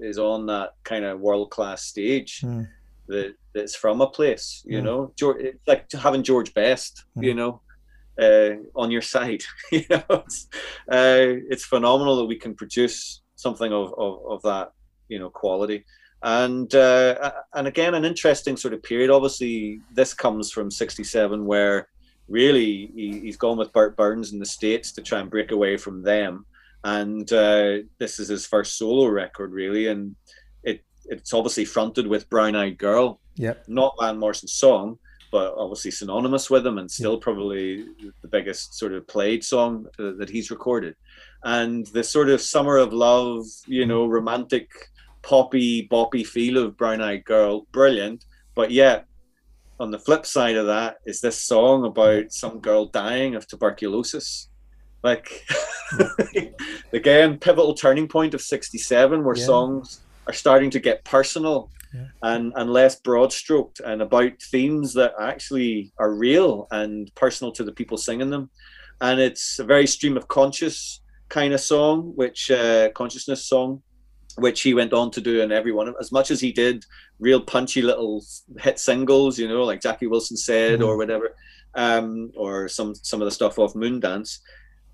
is on that kind of world class stage mm. that that's from a place, you mm. know. George, it's like having George Best, mm. you know, uh, on your side. you know, it's, uh, it's phenomenal that we can produce something of, of, of that, you know, quality. And uh, and again, an interesting sort of period. Obviously, this comes from '67, where really he, has gone with Bert Berns in the States to try and break away from them. And uh, this is his first solo record, really. And it it's obviously fronted with Brown Eyed Girl. Yep. Not Van Morrison's song, but obviously synonymous with him and still probably the biggest sort of played song uh, that he's recorded. And the sort of summer of love, you know, romantic, poppy, boppy feel of Brown Eyed Girl, brilliant. But yet, on the flip side of that is this song about some girl dying of tuberculosis. Like again, pivotal turning point of '67, where yeah. songs are starting to get personal yeah. and and less broad stroked and about themes that actually are real and personal to the people singing them. And it's a very stream of conscious kind of song, which uh, consciousness song, which he went on to do in every one of as much as he did real punchy little hit singles you know like jackie wilson said mm-hmm. or whatever um, or some some of the stuff off moondance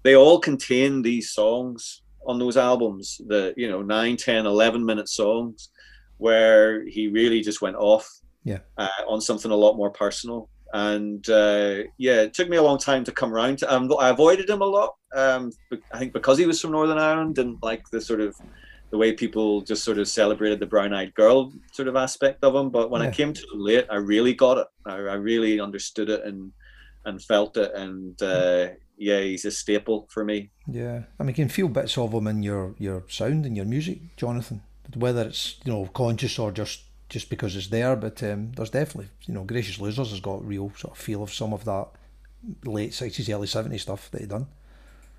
they all contain these songs on those albums, the you know 9, 10, 11 minute songs, where he really just went off yeah. uh, on something a lot more personal. And uh, yeah, it took me a long time to come around. To, um, I avoided him a lot. Um, I think because he was from Northern Ireland, didn't like the sort of the way people just sort of celebrated the brown-eyed girl sort of aspect of him. But when Yeah. I came to late, I really got it. I, I really understood it and and felt it. And uh, yeah, he's a staple for me. Yeah, I mean, you can feel bits of him in your your sound and your music, Jonathan. Whether it's you know conscious or just just because it's there, but um, there's definitely you know Gracious Losers has got real sort of feel of some of that late sixties, early seventies stuff that he done.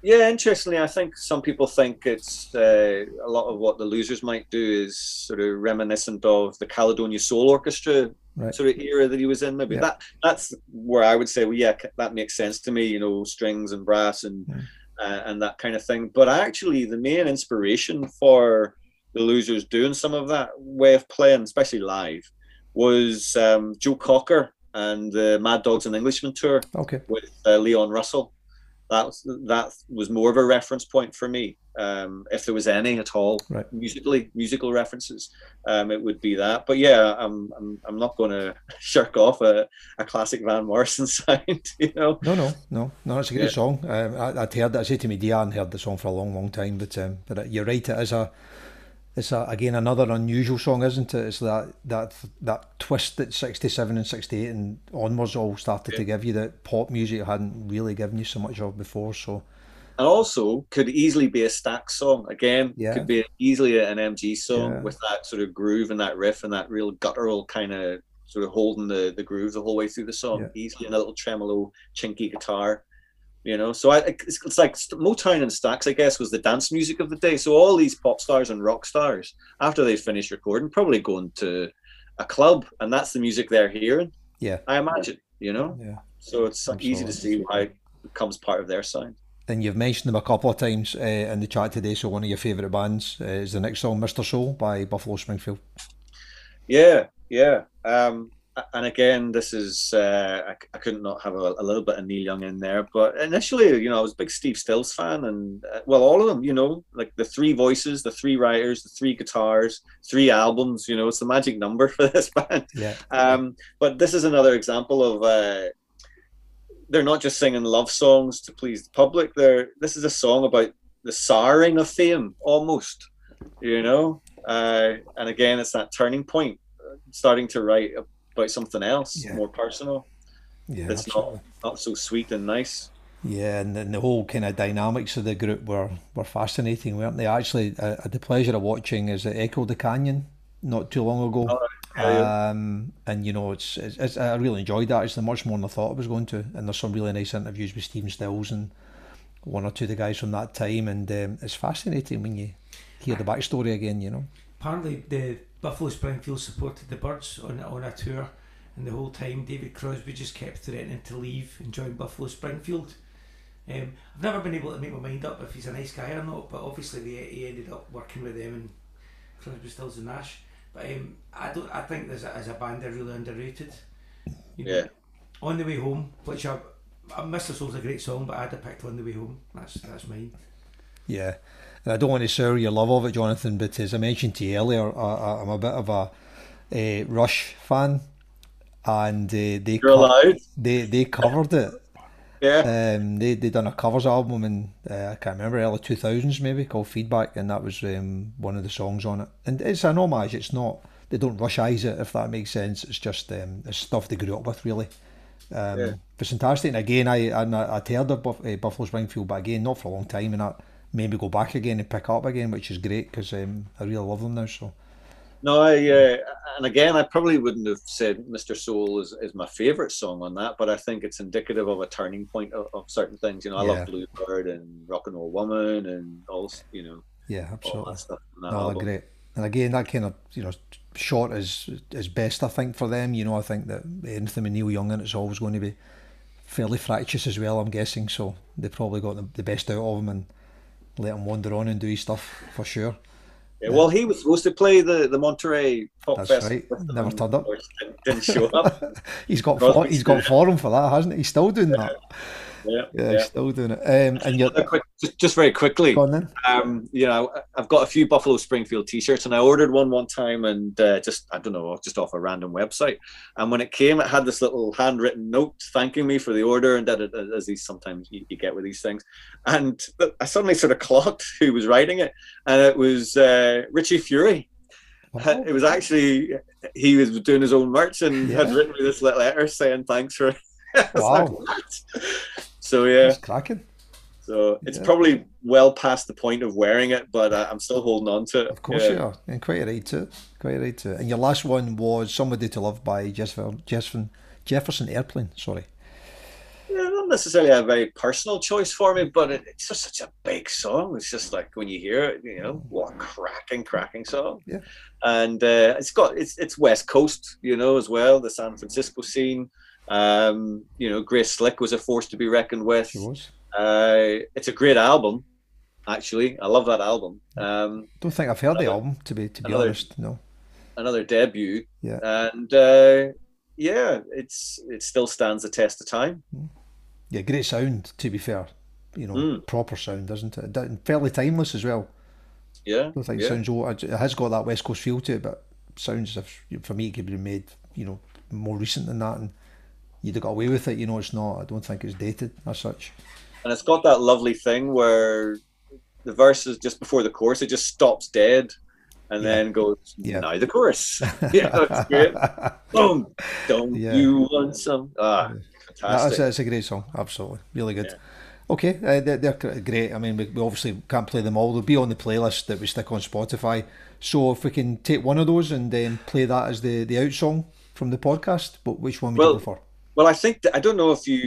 Yeah, interestingly, I think some people think it's uh, a lot of what the losers might do is sort of reminiscent of the Caledonia Soul Orchestra Right. sort of era that he was in. Maybe Yeah. that that's where I would say, well, yeah, that makes sense to me. You know, strings and brass and Mm. uh, and that kind of thing. But actually, the main inspiration for the losers doing some of that way of playing, especially live, was um, Joe Cocker and the Mad Dogs and Englishmen tour Okay. with uh, Leon Russell. That was, that was more of a reference point for me, um, if there was any at all, Right. musically musical references. Um, it would be that. But yeah, I'm I'm, I'm not going to shirk off a, a classic Van Morrison sound. You know, No, no, no, no. It's a great Yeah. song. Um, I, I'd heard it. I said to me, diane heard the song for a long, long time. But um, but it- you're right. It is a. It's a, again another unusual song, isn't it? It's that that that twist that '67 and '68 and onwards all started to give you that pop music hadn't really given you so much of before. So and also could easily be a Stax song. Again, Yeah. could be easily an MG song Yeah. with that sort of groove and that riff and that real guttural kind of sort of holding the the groove the whole way through the song. Yeah. Easily in a little tremolo, chinky guitar. You know, so I, it's, it's like Motown and Stax, I guess, was the dance music of the day. So all these pop stars and rock stars, after they finish recording, probably going to a club, and that's the music they're hearing. Yeah. I imagine. You know, yeah. so it's easy to see why it becomes part of their sound. And you've mentioned them a couple of times uh, in the chat today. So one of your favourite bands uh, is the next song, "Mr. Soul" by Buffalo Springfield. Yeah, yeah. Um, and again, this is uh, I, I couldn't not have a, a little bit of Neil Young in there. But initially, you know, I was a big Steve Stills fan, and uh, well, all of them, you know, like the three voices, the three writers, the three guitars, three albums. You know, it's the magic number for this band. Yeah. Um, but this is another example of uh, they're not just singing love songs to please the public. They're this is a song about the souring of fame, almost. You know, uh, and again, it's that turning point, uh, starting to write about something else Yeah. more personal. Yeah, It's absolutely. not not so sweet and nice. Yeah, and, and the whole kind of dynamics of the group were, were fascinating, weren't they? Actually, I, I had the pleasure of watching is it Echo the Canyon not too long ago. Oh, yeah, um, and you know, it's, it's, it's I really enjoyed that. It's much more than I thought I was going to. And there's some really nice interviews with Stephen Stills and one or two of the guys from that time. And um, it's fascinating when you hear the backstory again. You know. Apparently, the Buffalo Springfield supported the Byrds on on a tour, and the whole time David Crosby just kept threatening to leave and join Buffalo Springfield. Um, I've never been able to make my mind up if he's a nice guy or not, but obviously they, he ended up working with them and Crosby, Stills and Nash. But um, I don't. I think as a, as a band they're really underrated. You know, Yeah. On the way home, which I, I Mr. Soul's a great song, but I'd have picked On the Way Home. That's that's mine. Yeah, and I don't want to sour your love of it, Jonathan, but as I mentioned to you earlier, I, I, I'm a bit of a, uh Rush fan, and uh, they You're they they covered it. Yeah. Um, they they done a covers album in uh, I can't remember early two thousands maybe called Feedback, and that was um, one of the songs on it. And it's an homage. It's not they don't rushize it if that makes sense. It's just um, it's stuff they grew up with really. Um, Yeah. It's fantastic. And again, I I, I'd heard of Buff, uh, Buffalo Springfield, but again, not for a long time, and that made me go back again and pick up again, which is great because um, I really love them now. So No, I uh, and again, I probably wouldn't have said "Mr. Soul" is, is my favorite song on that, but I think it's indicative of a turning point of, of certain things. You know, I Yeah. love Bluebird and Rock and Roll Woman and all you know yeah, all absolutely. That No, album. great. And again, that kind of you know short is is best. I think for them. You know, I think that anything with Neil Young and it's always going to be fairly fractious as well. I'm guessing so. They probably got the, the best out of him and let him wander on and do his stuff for sure. Yeah, well, he was supposed to play the the Monterey Pop That's Fest. right. Never turned up. Didn't, show up. he's got for, he's got forum for that, hasn't he? He's still doing that. Yeah, Yeah, yeah. still doing it. Um, and you're Another quick, just, just very quickly. go on then. um, you know, I've got a few Buffalo Springfield T-shirts, and I ordered one one time, and uh, just I don't know, just off a random website. And when it came, it had this little handwritten note thanking me for the order, and that as these sometimes you, you get with these things. And I suddenly sort of clocked who was writing it, and it was uh, Richie Furay. Oh, It was actually he was doing his own merch and had written me this little letter saying thanks for. I like, Wow. "What?" So yeah, That's cracking. so it's Yeah. probably well past the point of wearing it, but uh, I'm still holding on to it. Of course Yeah. you are. And quite right to it. Quite right to it. And your last one was Somebody to Love by Jefferson, Jefferson, Jefferson Airplane. Sorry. Yeah, not necessarily a very personal choice for me, but it, it's just such a big song. It's just like when you hear it, you know, what a cracking, cracking song. Yeah. And uh, it's got it's it's West Coast, you know, as well. The San Francisco scene. Um, you know, Grace Slick was a force to be reckoned with. She was. Uh, it's a great album, actually. I love that album. Um, Don't think I've heard the album to be to be another- honest. No. another debut. Yeah. And uh, yeah, it's it still stands the test of time. Yeah, great sound. To be fair, you know, Mm. proper sound, isn't it? And Fairly timeless as well. Yeah. don't think yeah. it sounds old. It has got that West Coast feel to it, but sounds as if for me it could be made, you know, more recent than that, and you'd have got away with it. You know, it's not. I don't think it's dated as such. and it's got that lovely thing where the verses just before the chorus it just stops dead and Yeah. then goes Yeah. now the chorus yeah that's great boom don't Yeah. you want some ah That's fantastic it's a great song, absolutely, really good. Yeah. Okay, uh, they're, they're great. I mean, we, we obviously can't play them all. They'll be on the playlist that we stick on Spotify. So if we can take one of those and then play that as the the out song from the podcast, but which one would Well, you go for? Well i think that, i don't know if you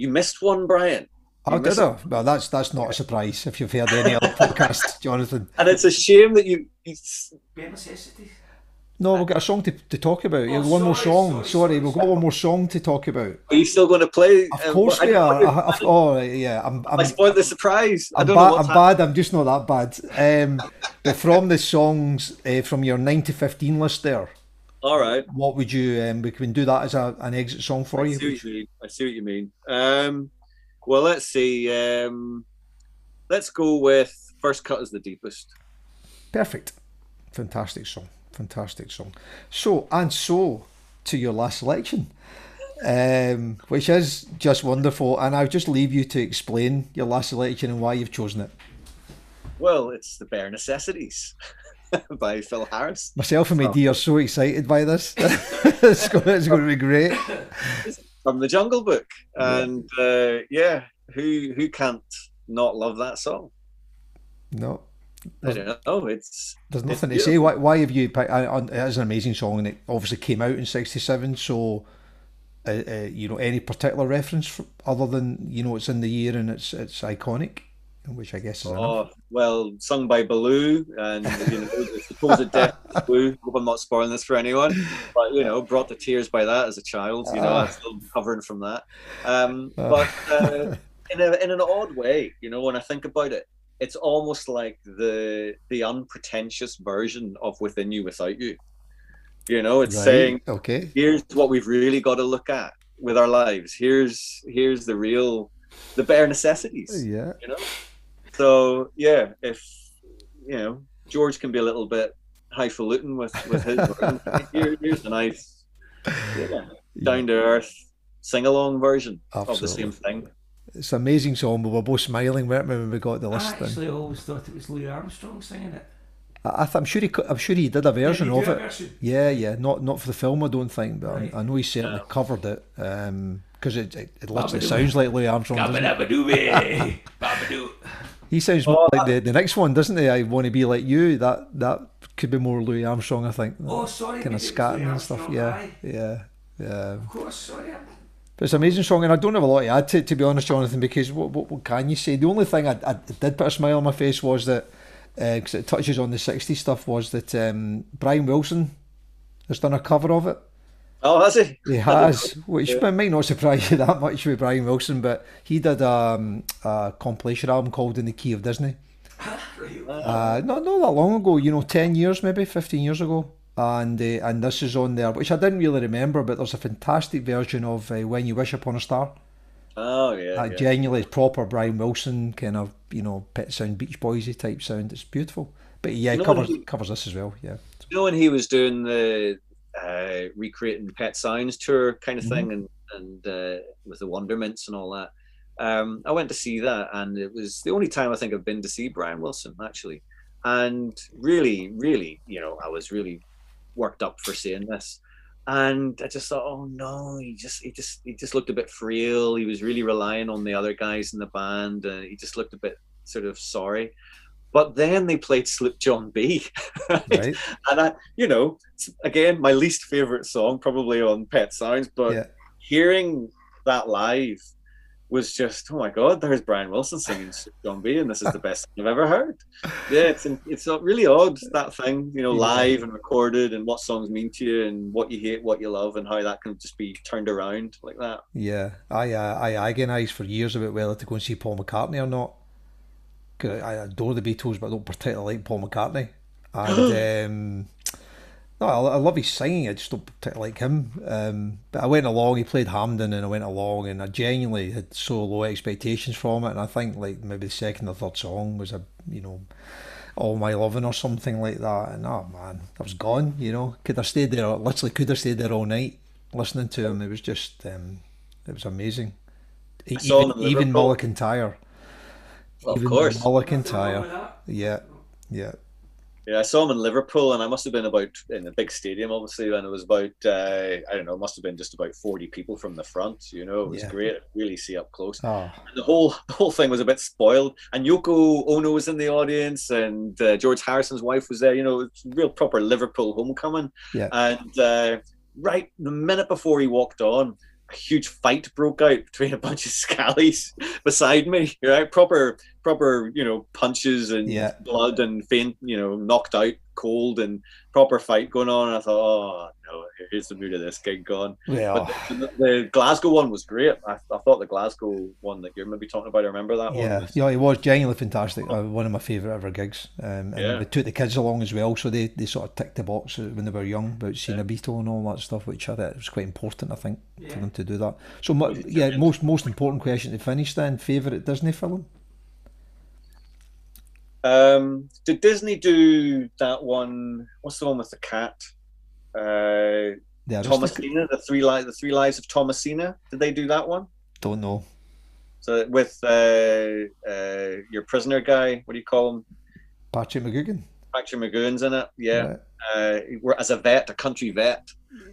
you missed one brian Oh, did missed- I? Well, that's that's not a surprise if you've heard any other podcast, Jonathan. and it's a shame that you, you Bare necessities. No, we've got a song to, to talk about. Oh, one more sorry, song. sorry, Sorry, sorry, we've got one more song to talk about. are you still going to play Of Um, course I we are. know- I, I, oh, yeah. I'm, I'm, I spoiled the surprise i I'm, ba- know what's I'm happening. bad. I'm just not that bad. Um, but from the songs uh, from your nine to fifteen list, there, all right what would you? Um, we can do that as a, an exit song for I you. see what you mean. I see what you mean. Um, well, let's see. Um, let's go with first cut is the deepest. Perfect. Fantastic song. Fantastic song. So and so to your last selection. Um, which is just wonderful, and I'll just leave you to explain your last selection and why you've chosen it. Well, it's the bare necessities by Phil Harris Myself and my Oh. D are so excited by this. it's, going, it's going to be great. from the Jungle Book, and uh, yeah, who who can't not love that song? No, I don't know. It's there's It's nothing to say. Why, why have you picked? I- I- It is an amazing song, and it obviously came out in '67. So, uh, uh, you know, any particular reference f other than you know it's in the year and it's it's iconic, which I guess is enough. oh well, sung by Baloo, and you know the supposed death of Baloo. Hope I'm not spoiling this for anyone, but you know, brought to tears by that as a child. You know. I'm still recovering from that. Um, Ah. but uh, in a in an odd way, you know, when I think about it, it's almost like the the unpretentious version of Within You Without You. You know, it's Right, saying okay, here's what we've really got to look at with our lives. Here's here's the real the bare necessities. yeah, You know? So yeah, if you know, George can be a little bit highfalutin with, with his version. Here, here's a nice yeah, down to earth sing along version of the same thing. it's an amazing song. We were both smiling, weren't we, when we got the I list? in. actually always thought it was Louis Armstrong singing it. I, I th- I'm sure he, I'm sure he did a version Did of it. version? Yeah, yeah, not not for the film, I don't think, but Right. I, I know he certainly Yeah. covered it um, because it, it, it literally Babadoo. sounds like Louis Armstrong. doesn't it? Gabba-dabba-doo-bee. Eh? Babadoo. He sounds more like the, the next one, doesn't he? I want to be like you. That that could be more Louis Armstrong, I think. Oh, sorry. kind of maybe it was scatting and stuff. Yeah, aye. yeah, yeah. Of course, sorry. But it's an amazing song, and I don't have a lot to add to it, to be honest, Jonathan. Because what, what, what can you say? The only thing I, I did put a smile on my face was that because it touches on the '60s stuff was that um, Brian Wilson has done a cover of it. Oh, has he? He has, which Yeah. might not surprise you that much with Brian Wilson, but he did um, a compilation album called In the Key of Disney. Uh, not not that long ago, you know, ten years maybe, fifteen years ago, and uh, and this is on there, which I didn't really remember, but there's a fantastic version of uh, When You Wish Upon a Star. Oh yeah, That yeah. genuinely proper Brian Wilson kind of you know pet sound Beach Boysy type sound. It's beautiful. But yeah, it You know covers he- covers this as well. Yeah. you know when he was doing the uh, recreating Pet Sounds tour kind of Mhm. thing, and and uh, with the Wondermints and all that. Um, I went to see that, and it was the only time I think I've been to see Brian Wilson actually, and really, really, you know, I was really worked up for seeing this. And I just thought, oh no, he just he just he just looked a bit frail. He was really relying on the other guys in the band, and he just looked a bit sort of sorry. But then they played Sloop John B. right? Right. and I, you know, again, my least favorite song probably on Pet Sounds, but Yeah. hearing that live was just, oh my god, there's Brian Wilson singing Sloop John B, and this is the best thing I've ever heard. Yeah, it's it's really odd that thing, you know, Yeah. live and recorded, and what songs mean to you, and what you hate, what you love, and how that can just be turned around like that. Yeah, I uh, I agonised for years about whether to go and see Paul McCartney or not. 'Cause I adore the Beatles, but I don't particularly like Paul McCartney. And um, no, I, I love his singing. I just don't particularly like him. Um, but I went along. He played Hampden, and I went along, and I genuinely had so low expectations from it. And I think like maybe the second or third song was a you know. All my loving or something like that, and oh man, I was gone. You know, could have stayed there. Literally, could have stayed there all night listening to him. It was just, um, it was amazing. Him Even, even Liverpool. Mull of Kintyre. Well, of course. Mull Nothing wrong with McIntyre. Yeah, yeah. Yeah, I saw him in Liverpool, and I must have been about in a big stadium, obviously, and it was about uh, I don't know, it must have been just about forty people from the front. You know, it was Yeah. great, really see up close. Oh, the whole the whole thing was a bit spoiled. And Yoko Ono was in the audience, and uh, George Harrison's wife was there. You know, it's real proper Liverpool homecoming. Yeah. And uh, right the minute before he walked on, a huge fight broke out between a bunch of scallies beside me. Right, proper proper you know punches and Yeah. blood and faint you know knocked out cold and proper fight going on. And I thought, oh no, here's the mood of this gig gone. well, But the, the Glasgow one was great. I, I thought the Glasgow one that you're maybe talking about, I remember that one. yeah, was- yeah. It was genuinely fantastic. Uh, one of my favourite ever gigs. Um, and Yeah. we took the kids along as well, so they, they sort of ticked the box when they were young about seeing Yeah. a Beatle and all that stuff, which I thought was quite important. I think for them to do that. So, mo- yeah, most most important question to finish then. Favourite Disney film? Um, did Disney do that one? What's the one with the cat? Uh, The Aristocrat- Thomasina, the three lives, the three lives of Thomasina. Did they do that one? Don't know. So with uh, uh, your prisoner guy, what do you call him? Patrick McGoohan. Patrick McGoohan's in it. Yeah, Right. uh, we're as a vet, a country vet.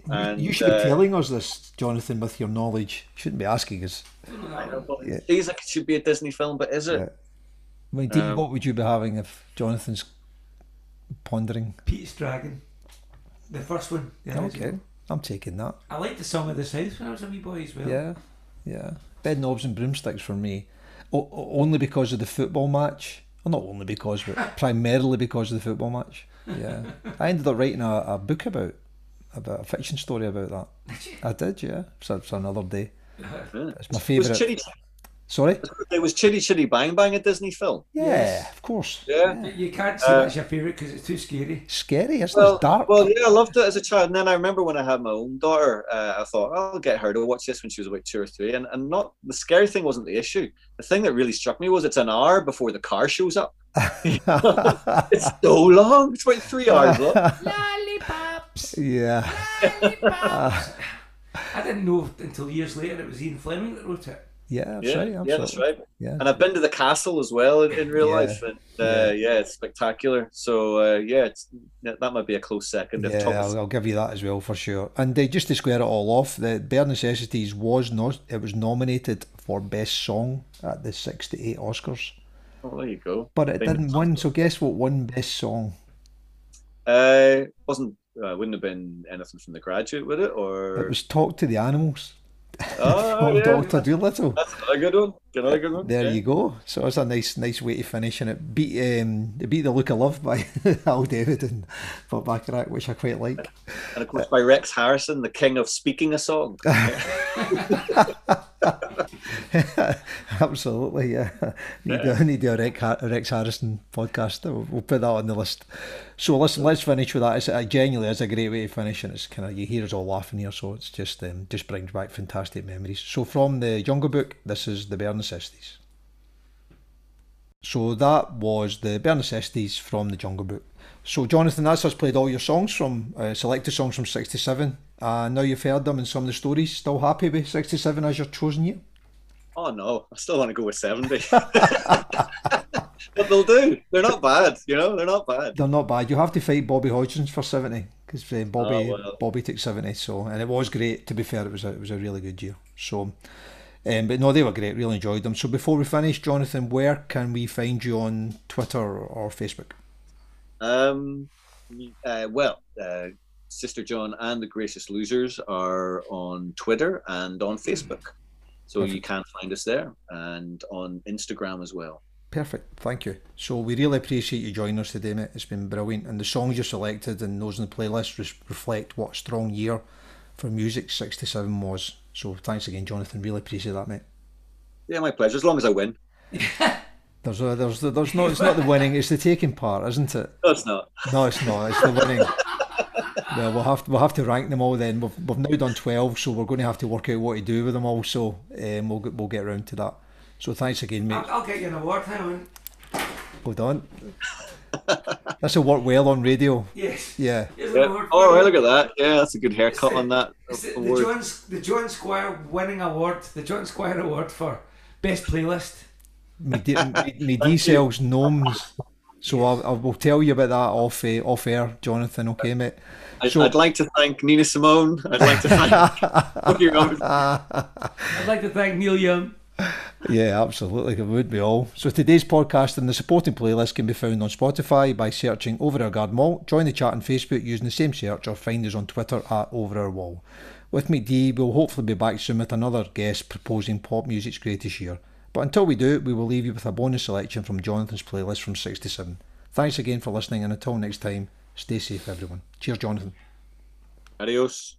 And, you should be uh, telling us this, Jonathan, with your knowledge. You shouldn't be asking us. I know, but Yeah. it feels like it should be a Disney film, but is it? Yeah. I mean, Dean, Um, what would you be having if Jonathan's pondering? Pete's Dragon. The first one. the. Okay, I'm taking that. I liked the Song of the South when I was a wee boy as well. Yeah, yeah. Bed knobs and broomsticks for me, o- o- only because of the football match. Well, not only because, but primarily because of the football match. Yeah, I ended up writing a, a book about about a fiction story about that. I did, yeah. So it's another day. It's my Was favourite. Chitty, Sorry. it was Chitty Chitty Bang Bang a Disney film? Yeah, Yes. of course. Yeah. You can't say Uh, that's your favourite because it's too scary. Scary. It's Well, dark. well, yeah, I loved it as a child. And then I remember when I had my own daughter, uh, I thought I'll get her to watch this when she was about two or three. And and not the scary thing wasn't the issue. The thing that really struck me was it's an hour before the car shows up. It's so long. It's about three hours long. Lollipops! yeah. Lollipops! I didn't know until years later it was Ian Fleming that wrote it. Yeah, that's Yeah, right. yeah, that's right. Yeah. And I've been to the castle as well in, in real Yeah. life, and uh, yeah. it's spectacular. So uh, yeah, it's that might be a close second. Yeah, I'll, I'll give you that as well for sure. And uh, just to square it all off, the Bare Necessities was not it was nominated for best song at the '68 Oscars, oh, there you go. but it didn't win. So guess what won best song? Uh, wasn't uh, wouldn't have been anything from The Graduate, would it? Or It was "Talk to the Animals" oh, yeah. Doctor Dolittle. That's a good one. Another good one. There yeah. you go. So it's a nice, nice way to finish, and it beat um, it beat the Look of Love by Al David and Bob Bacharach, which I quite like. And of course, by Rex Harrison, the king of speaking a song. Absolutely, yeah. Need, yeah. To, need do a Rex, Rex Harrison podcast. We'll, we'll, put that on the list. So listen, let's finish with that. It's, it genuinely is a great way to finish, and it's kind of you hear us all laughing here, so it's just um, just brings back fantastic memories. So from the Jungle Book, this is the Bare Necessities. So that was the Bare Necessities from the Jungle Book. So Jonathan, that's us played all your songs from uh, selected songs from '67. Uh, now you've heard them and some of the stories. Still happy with '67 as your chosen year? Oh no, I still want to go with '70. but they'll do. They're not bad, you know. They're not bad. They're not bad. You have to fight Bobby Hodgins for '70 because uh, Bobby oh, well. Bobby took '70. So and it was great. To be fair, it was a, it was a really good year. So. Um, but no, they were great. Really enjoyed them. So before we finish, Jonathan, where can we find you on Twitter or Facebook? Um, uh, well, uh, Sister John and the Gracious Losers are on Twitter and on Facebook. So Perfect. you can find us there and on Instagram as well. Perfect, thank you. So we really appreciate you joining us today, mate. It's been brilliant, and the songs you selected and those in the playlist reflect what a strong year for music '67 was. So thanks again, Jonathan. Really appreciate that, mate. Yeah, my pleasure. As long as I win. There's a, there's there's not it's not the winning, it's the taking part, isn't it? No, it's not. No, it's not. It's the winning. well, we'll have to, we'll have to rank them all then. We've, we've now done twelve, so we're going to have to work out what to do with them all. So um, we'll we'll get around to that. So thanks again, mate. I'll, I'll get you an award. Hang on. Hold on. This will work well on radio. Yes. Yeah. yeah. Oh, look at that. Yeah, that's a good haircut the, on that. The, the, John, the John Squire winning award, the John Squire award for best playlist me, me, me D cells gnomes. So I, I will tell you about that off uh, off air, Jonathan. Okay, mate. So, I'd, like to thank Nina Simone. I'd like to thank. I'd like to thank Neil Young. Yeah, absolutely. It would be all. So today's podcast and the supporting playlist can be found on Spotify by searching Over Our Garden Wall. Join the chat on Facebook using the same search or find us on Twitter at Over Our Wall. With me, Dee, we'll hopefully be back soon with another guest proposing pop music's greatest year. But until we do, we will leave you with a bonus selection from Jonathan's playlist from 67. Thanks again for listening, and until next time, stay safe, everyone. Cheers, Jonathan. Adios.